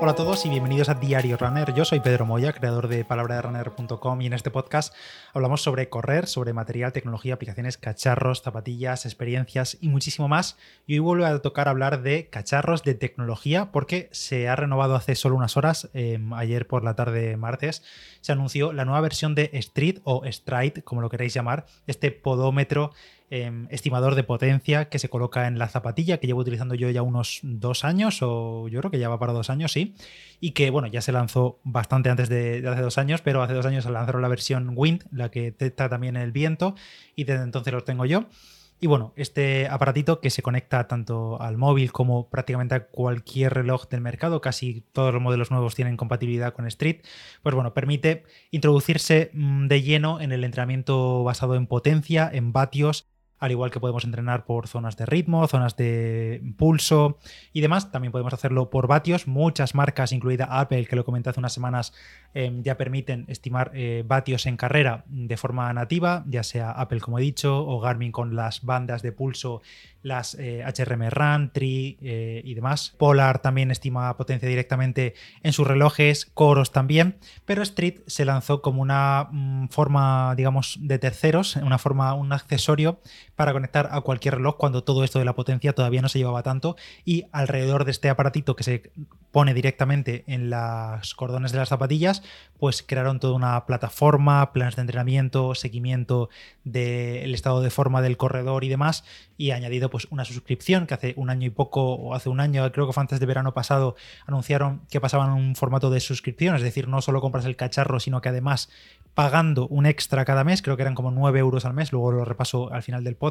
Hola a todos y bienvenidos a Diario Runner. Yo soy Pedro Moya, creador de palabraderunner.com y en este podcast hablamos sobre correr, sobre material, tecnología, aplicaciones, cacharros, zapatillas, experiencias y muchísimo más. Y hoy vuelvo a tocar hablar de cacharros, de tecnología, porque se ha renovado hace solo unas horas, em, ayer por la tarde martes, se anunció la nueva versión de Street o Stride, como lo queréis llamar, este podómetro Em, estimador de potencia que se coloca en la zapatilla, que llevo utilizando yo ya unos dos años, o yo creo que ya va para dos años, sí, y que bueno, ya se lanzó bastante antes de, hace dos años, pero hace dos años se lanzaron la versión Wind, la que detecta también el viento, y desde entonces lo tengo yo. Y bueno, este aparatito que se conecta tanto al móvil como prácticamente a cualquier reloj del mercado, casi todos los modelos nuevos tienen compatibilidad con Street, pues bueno, permite introducirse mm, de lleno en el entrenamiento basado en potencia, en vatios al igual que podemos entrenar por zonas de ritmo, zonas de pulso y demás. También podemos hacerlo por vatios. Muchas marcas, incluida Apple, que lo comenté hace unas semanas, em, ya permiten estimar eh, vatios en carrera de forma nativa, ya sea Apple, como he dicho, o Garmin con las bandas de pulso las HRM eh, Run, Tri eh, y demás. Polar también estima potencia directamente en sus relojes, Coros también, pero Street se lanzó como una mm, forma, digamos, de terceros, una forma, un accesorio para conectar a cualquier reloj cuando todo esto de la potencia todavía no se llevaba tanto y alrededor de este aparatito que se pone directamente en los cordones de las zapatillas, pues crearon toda una plataforma, planes de entrenamiento, seguimiento del estado de forma del corredor y demás, y añadido pues una suscripción que hace un año y poco, o hace un año, creo que fue antes de verano pasado, anunciaron que pasaban un formato de suscripción, es decir, no solo compras el cacharro, sino que además pagando un extra cada mes, creo que eran como 9 euros al mes, luego lo repaso al final del podcast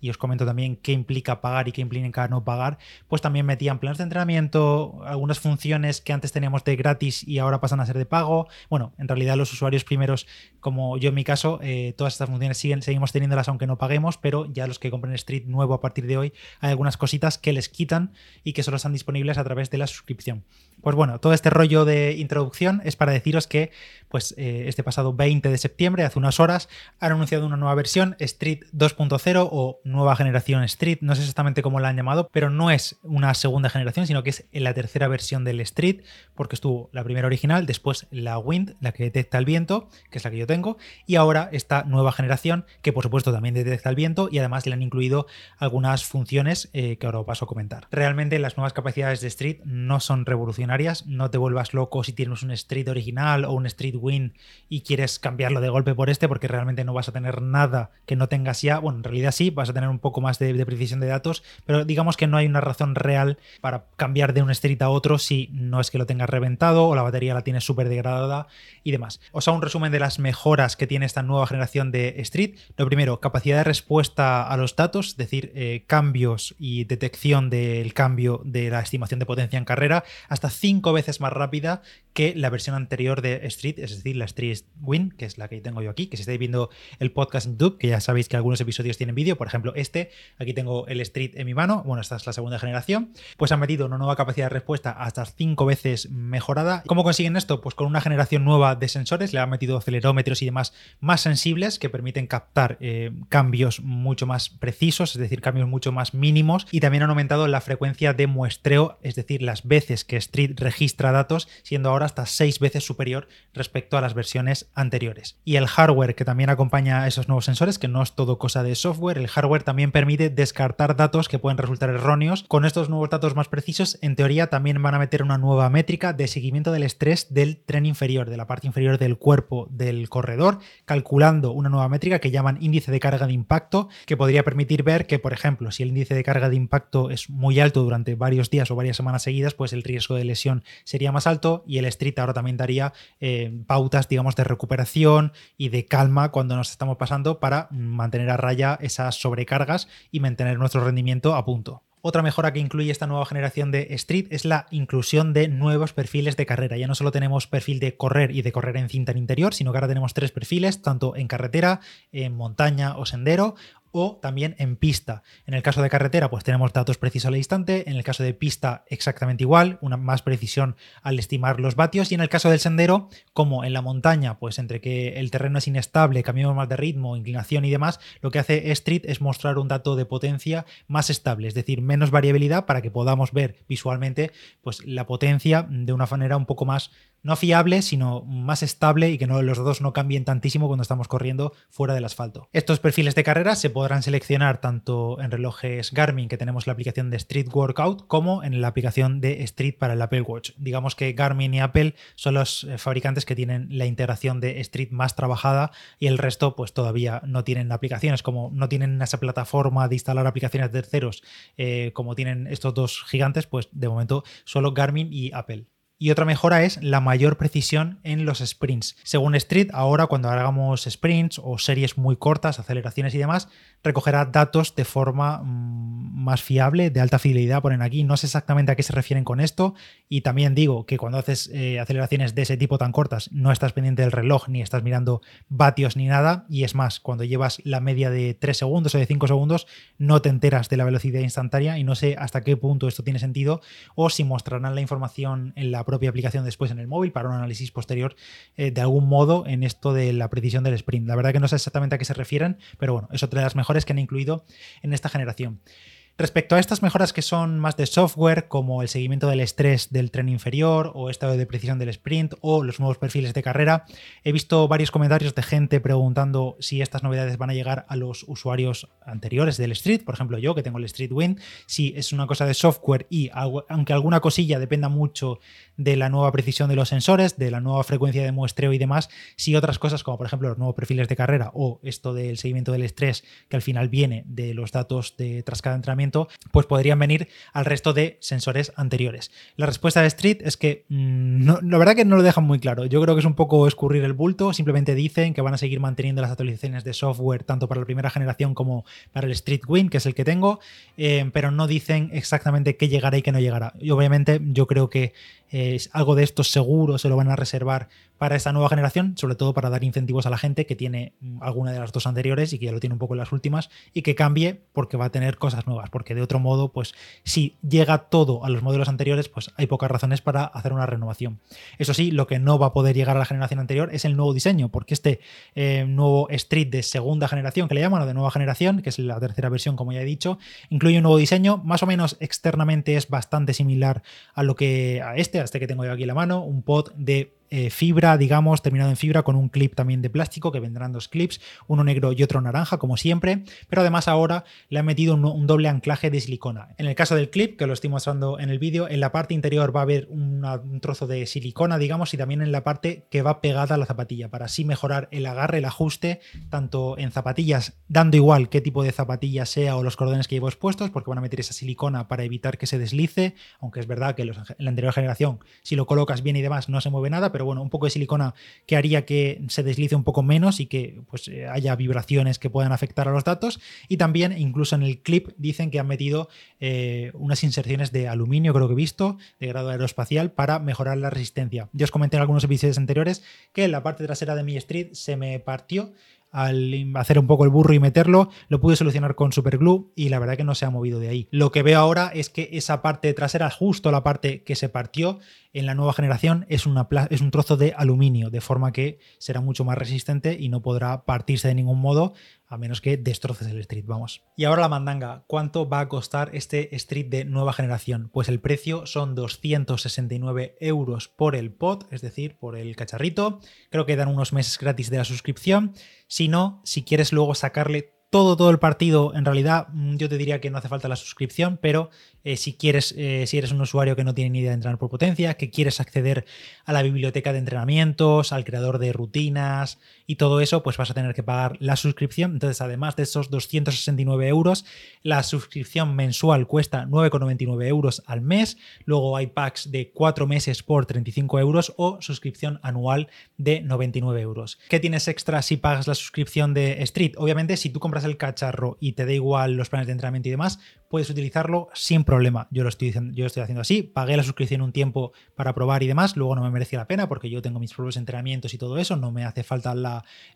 y os comento también qué implica pagar y qué implica no pagar, pues también metían planes de entrenamiento, algunas funciones que antes teníamos de gratis y ahora pasan a ser de pago. Bueno, en realidad los usuarios primeros, como yo en mi caso, eh, todas estas funciones siguen, seguimos teniéndolas aunque no paguemos, pero ya los que compren Street nuevo a partir de hoy, hay algunas cositas que les quitan y que solo están disponibles a través de la suscripción. Pues bueno, todo este rollo de introducción es para deciros que pues eh, este pasado 20 de septiembre, hace unas horas, han anunciado una nueva versión, Street 2.0 o nueva generación Street, no sé exactamente cómo la han llamado, pero no es una segunda generación, sino que es la tercera versión del Street, porque estuvo la primera original, después la Wind, la que detecta el viento, que es la que yo tengo, y ahora esta nueva generación, que por supuesto también detecta el viento y además le han incluido algunas funciones eh, que ahora os paso a comentar. Realmente las nuevas capacidades de Street no son revolucionarias no te vuelvas loco si tienes un Street original o un Street Win y quieres cambiarlo de golpe por este, porque realmente no vas a tener nada que no tengas ya. Bueno, en realidad sí, vas a tener un poco más de, precisión de datos, pero digamos que no hay una razón real para cambiar de un Street a otro si no es que lo tengas reventado o la batería la tienes súper degradada y demás. Os hago un resumen de las mejoras que tiene esta nueva generación de Street. Lo primero, capacidad de respuesta a los datos, es decir, eh, cambios y detección del cambio de la estimación de potencia en carrera hasta cinco veces más rápida que la versión anterior de Street, es decir, la Street Win, que es la que tengo yo aquí, que si estáis viendo el podcast en YouTube, que ya sabéis que algunos episodios tienen vídeo, por ejemplo este, aquí tengo el Street en mi mano, bueno, esta es la segunda generación, pues han metido una nueva capacidad de respuesta hasta cinco veces mejorada. ¿Cómo consiguen esto? Pues con una generación nueva de sensores, le han metido acelerómetros y demás más sensibles que permiten captar eh, cambios mucho más precisos, es decir, cambios mucho más mínimos, y también han aumentado la frecuencia de muestreo, es decir, las veces que Street registra datos, siendo ahora hasta seis veces superior respecto a las versiones anteriores. Y el hardware que también acompaña a esos nuevos sensores, que no es todo cosa de software, el hardware también permite descartar datos que pueden resultar erróneos. Con estos nuevos datos más precisos, en teoría también van a meter una nueva métrica de seguimiento del estrés del tren inferior, de la parte inferior del cuerpo del corredor, calculando una nueva métrica que llaman índice de carga de impacto, que podría permitir ver que, por ejemplo, si el índice de carga de impacto es muy alto durante varios días o varias semanas seguidas, pues el riesgo de lesión sería más alto y el Street ahora también daría eh, pautas, digamos, de recuperación y de calma cuando nos estamos pasando para mantener a raya esas sobrecargas y mantener nuestro rendimiento a punto. Otra mejora que incluye esta nueva generación de Street es la inclusión de nuevos perfiles de carrera. Ya no solo tenemos perfil de correr y de correr en cinta interior, sino que ahora tenemos tres perfiles, tanto en carretera, en montaña o sendero, o también en pista. En el caso de carretera, pues tenemos datos precisos al instante, en el caso de pista exactamente igual, una más precisión al estimar los vatios y en el caso del sendero, como en la montaña, pues entre que el terreno es inestable, cambiamos más de ritmo, inclinación y demás, lo que hace Street es mostrar un dato de potencia más estable, es decir, menos variabilidad para que podamos ver visualmente pues la potencia de una manera un poco más no fiable, sino más estable y que no, los datos no cambien tantísimo cuando estamos corriendo fuera del asfalto. Estos perfiles de carrera se podrán seleccionar tanto en relojes Garmin, que tenemos la aplicación de Street Workout, como en la aplicación de Street para el Apple Watch. Digamos que Garmin y Apple son los eh, fabricantes que tienen la integración de Street más trabajada y el resto pues todavía no tienen aplicaciones, como no tienen esa plataforma de instalar aplicaciones de terceros eh, como tienen estos dos gigantes, pues de momento solo Garmin y Apple. Y otra mejora es la mayor precisión en los sprints. Según Street, ahora cuando hagamos sprints o series muy cortas, aceleraciones y demás, recogerá datos de forma mm, más fiable, de alta fidelidad, ponen aquí. No sé exactamente a qué se refieren con esto. Y también digo que cuando haces eh, aceleraciones de ese tipo tan cortas, no estás pendiente del reloj, ni estás mirando vatios ni nada. Y es más, cuando llevas la media de 3 segundos o de 5 segundos, no te enteras de la velocidad instantánea y no sé hasta qué punto esto tiene sentido o si mostrarán la información en la propia aplicación después en el móvil para un análisis posterior eh, de algún modo en esto de la precisión del sprint. La verdad que no sé exactamente a qué se refieren, pero bueno, es otra de las mejores que han incluido en esta generación. Respecto a estas mejoras que son más de software, como el seguimiento del estrés del tren inferior o estado de precisión del sprint o los nuevos perfiles de carrera, he visto varios comentarios de gente preguntando si estas novedades van a llegar a los usuarios anteriores del Street, por ejemplo yo que tengo el Street Wind, si es una cosa de software y aunque alguna cosilla dependa mucho de la nueva precisión de los sensores, de la nueva frecuencia de muestreo y demás, si otras cosas como por ejemplo los nuevos perfiles de carrera o esto del seguimiento del estrés que al final viene de los datos de tras cada entrenamiento, pues podrían venir al resto de sensores anteriores. La respuesta de Street es que mm, no, la verdad que no lo dejan muy claro. Yo creo que es un poco escurrir el bulto. Simplemente dicen que van a seguir manteniendo las actualizaciones de software tanto para la primera generación como para el Street Win, que es el que tengo, eh, pero no dicen exactamente qué llegará y qué no llegará. Y obviamente yo creo que eh, algo de esto seguro se lo van a reservar para esta nueva generación, sobre todo para dar incentivos a la gente que tiene mm, alguna de las dos anteriores y que ya lo tiene un poco en las últimas y que cambie porque va a tener cosas nuevas, porque de otro modo, pues si llega todo a los modelos anteriores, pues hay pocas razones para hacer una renovación. Eso sí, lo que no va a poder llegar a la generación anterior es el nuevo diseño, porque este eh, nuevo Street de segunda generación, que le llaman, o de nueva generación, que es la tercera versión, como ya he dicho, incluye un nuevo diseño, más o menos externamente es bastante similar a lo que a este, a este que tengo yo aquí en la mano, un pod de eh, fibra, digamos, terminado en fibra con un clip también de plástico, que vendrán dos clips, uno negro y otro naranja, como siempre, pero además ahora le han metido un, doble anclaje de silicona. En el caso del clip, que lo estoy mostrando en el vídeo, en la parte interior va a haber un trozo de silicona, digamos, y también en la parte que va pegada a la zapatilla, para así mejorar el agarre, el ajuste, tanto en zapatillas, dando igual qué tipo de zapatilla sea o los cordones que llevo expuestos, porque van a meter esa silicona para evitar que se deslice, aunque es verdad que en la anterior generación, si lo colocas bien y demás, no se mueve nada, pero bueno, un poco de silicona que haría que se deslice un poco menos y que pues, eh, haya vibraciones que puedan afectar a los datos. Y también, incluso en el clip, dicen que han metido eh, unas inserciones de aluminio, creo que he visto, de grado aeroespacial, para mejorar la resistencia. Yo os comenté en algunos episodios anteriores que la parte trasera de mi Street se me partió al hacer un poco el burro y meterlo, lo pude solucionar con Superglue y la verdad que no se ha movido de ahí. Lo que veo ahora es que esa parte trasera, justo la parte que se partió en la nueva generación, es, un trozo de aluminio, de forma que será mucho más resistente y no podrá partirse de ningún modo, a menos que destroces el Street, vamos. Y ahora la mandanga, ¿cuánto va a costar este Street de nueva generación? Pues el precio son 269 euros por el pod, es decir, por el cacharrito. Creo que dan unos meses gratis de la suscripción. Si no, si quieres luego sacarle todo, todo el partido, en realidad mm, yo te diría que no hace falta la suscripción, pero eh, si quieres, eh, si eres un usuario que no tiene ni idea de entrenar por potencia, que quieres acceder a la biblioteca de entrenamientos, al creador de rutinas y todo eso, pues vas a tener que pagar la suscripción. Entonces, además de esos 269 euros, la suscripción mensual cuesta 9,99 euros al mes. Luego hay packs de 4 meses por 35 euros o suscripción anual de 99 euros. ¿Qué tienes extra si pagas la suscripción de Street? Obviamente, si tú compras el cacharro y te da igual los planes de entrenamiento y demás, puedes utilizarlo sin problema. Yo lo estoy, yo estoy haciendo así, pagué la suscripción un tiempo para probar y demás, luego no me merecía la pena porque yo tengo mis propios entrenamientos y todo eso, no me hace falta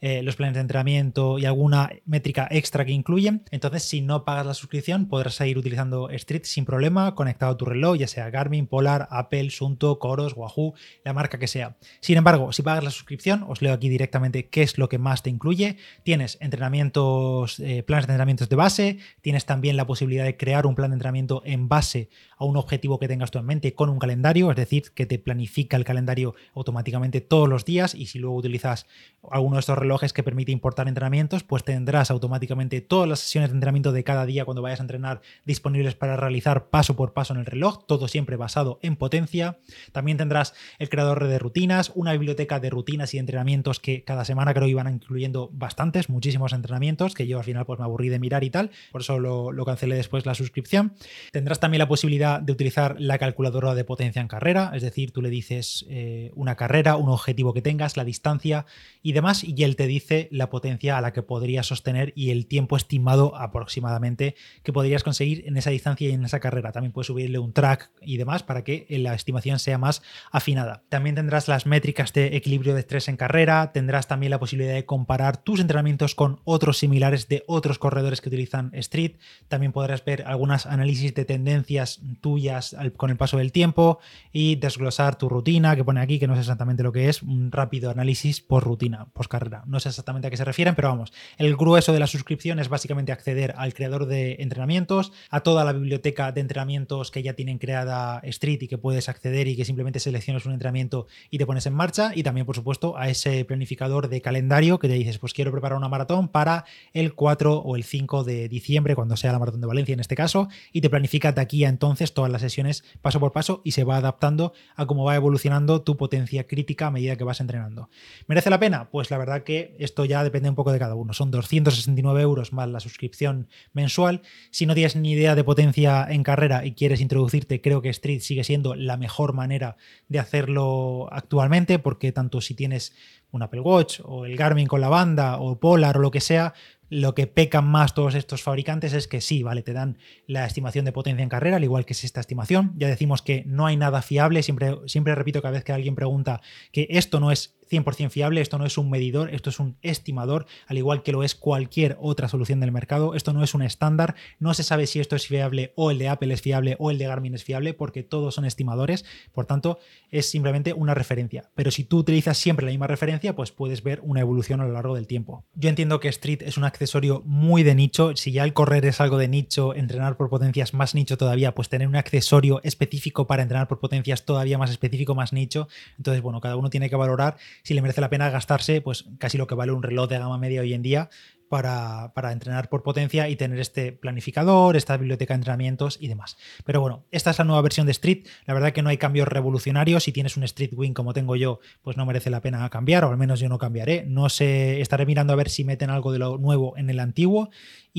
eh, los planes de entrenamiento y alguna métrica extra que incluyen. Entonces, si no pagas la suscripción, podrás seguir utilizando Street sin problema, conectado a tu reloj, ya sea Garmin, Polar, Apple, Sunto, Coros, Wahoo, la marca que sea. Sin embargo, si pagas la suscripción, os leo aquí directamente qué es lo que más te incluye. Tienes entrenamientos, eh, planes de entrenamientos de base, tienes también la posibilidad de crear un plan de entrenamiento en base a un objetivo que tengas tú en mente con un calendario, es decir, que te planifica el calendario automáticamente todos los días y si luego utilizas alguno de estos relojes que permite importar entrenamientos, pues tendrás automáticamente todas las sesiones de entrenamiento de cada día cuando vayas a entrenar disponibles para realizar paso por paso en el reloj, todo siempre basado en potencia. También tendrás el creador de rutinas, una biblioteca de rutinas y entrenamientos que cada semana creo iban incluyendo bastantes, muchísimos entrenamientos que yo al final pues me aburrí de mirar y tal, por eso lo cancelé después la suscripción. Tendrás también la posibilidad de utilizar la calculadora de potencia en carrera, es decir, tú le dices eh, una carrera, un objetivo que tengas, la distancia y demás, y él te dice la potencia a la que podrías sostener y el tiempo estimado aproximadamente que podrías conseguir en esa distancia y en esa carrera. También puedes subirle un track y demás para que la estimación sea más afinada. También tendrás las métricas de equilibrio de estrés en carrera, tendrás también la posibilidad de comparar tus entrenamientos con otros similares de otros corredores que utilizan Street. También podrás ver algunas análisis de tendencias tuyas con el paso del tiempo y desglosar tu rutina, que pone aquí, que no sé exactamente lo que es, un rápido análisis por rutina, por carrera. No sé exactamente a qué se refieren, pero vamos, el grueso de la suscripción es básicamente acceder al creador de entrenamientos, a toda la biblioteca de entrenamientos que ya tienen creada Street y que puedes acceder y que simplemente seleccionas un entrenamiento y te pones en marcha, y también, por supuesto, a ese planificador de calendario que te dices, pues quiero preparar una maratón para el 4 o el 5 de diciembre, cuando sea la maratón de Valencia en este caso, y te planifica de aquí a entonces todas las sesiones paso por paso y se va adaptando a cómo va evolucionando tu potencia crítica a medida que vas entrenando. ¿Merece la pena? Pues la verdad que esto ya depende un poco de cada uno. Son 269 euros más la suscripción mensual. Si no tienes ni idea de potencia en carrera y quieres introducirte, creo que Street sigue siendo la mejor manera de hacerlo actualmente, porque tanto si tienes un Apple Watch o el Garmin con la banda o Polar o lo que sea, lo que pecan más todos estos fabricantes es que sí, vale, te dan la estimación de potencia en carrera, al igual que es esta estimación. Ya decimos que no hay nada fiable, siempre, siempre repito cada vez que alguien pregunta que esto no es 100% fiable, esto no es un medidor, esto es un estimador, al igual que lo es cualquier otra solución del mercado, esto no es un estándar, no se sabe si esto es fiable o el de Apple es fiable o el de Garmin es fiable, porque todos son estimadores, por tanto es simplemente una referencia, pero si tú utilizas siempre la misma referencia, pues puedes ver una evolución a lo largo del tiempo. Yo entiendo que Street es un accesorio muy de nicho, si ya el correr es algo de nicho, entrenar por potencias más nicho todavía, pues tener un accesorio específico para entrenar por potencias todavía más específico, más nicho, entonces bueno, cada uno tiene que valorar si le merece la pena gastarse pues casi lo que vale un reloj de gama media hoy en día para, entrenar por potencia y tener este planificador, esta biblioteca de entrenamientos y demás. Pero bueno, esta es la nueva versión de Street. La verdad que no hay cambios revolucionarios. Si tienes un Street Wing como tengo yo, pues no merece la pena cambiar, o al menos yo no cambiaré. No sé, estaré mirando a ver si meten algo de lo nuevo en el antiguo.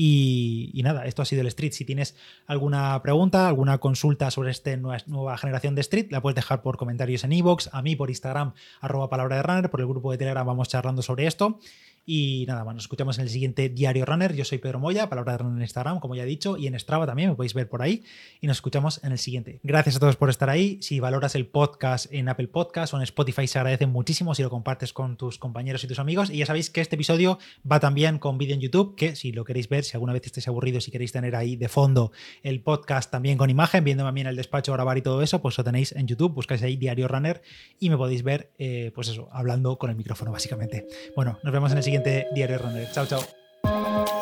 Y, nada, esto ha sido el Street. Si tienes alguna pregunta, alguna consulta sobre esta nueva, generación de Street, la puedes dejar por comentarios en iVoox, a mí por Instagram, arroba palabra de runner, por el grupo de Telegram vamos charlando sobre esto. Y nada más, nos escuchamos en el siguiente Diario Runner. Yo soy Pedro Moya, palabra de runner en Instagram, como ya he dicho, y en Strava también, me podéis ver por ahí. Y nos escuchamos en el siguiente. Gracias a todos por estar ahí. Si valoras el podcast en Apple Podcast o en Spotify, se agradece muchísimo si lo compartes con tus compañeros y tus amigos. Y ya sabéis que este episodio va también con vídeo en YouTube, que si lo queréis ver, si alguna vez estáis aburridos, si queréis tener ahí de fondo el podcast también con imagen, mí en el despacho grabar y todo eso, pues lo tenéis en YouTube, buscáis ahí Diario Runner y me podéis ver, eh, pues eso, hablando con el micrófono básicamente. Bueno, nos vemos en el siguiente Diario Runner. Chao, chao.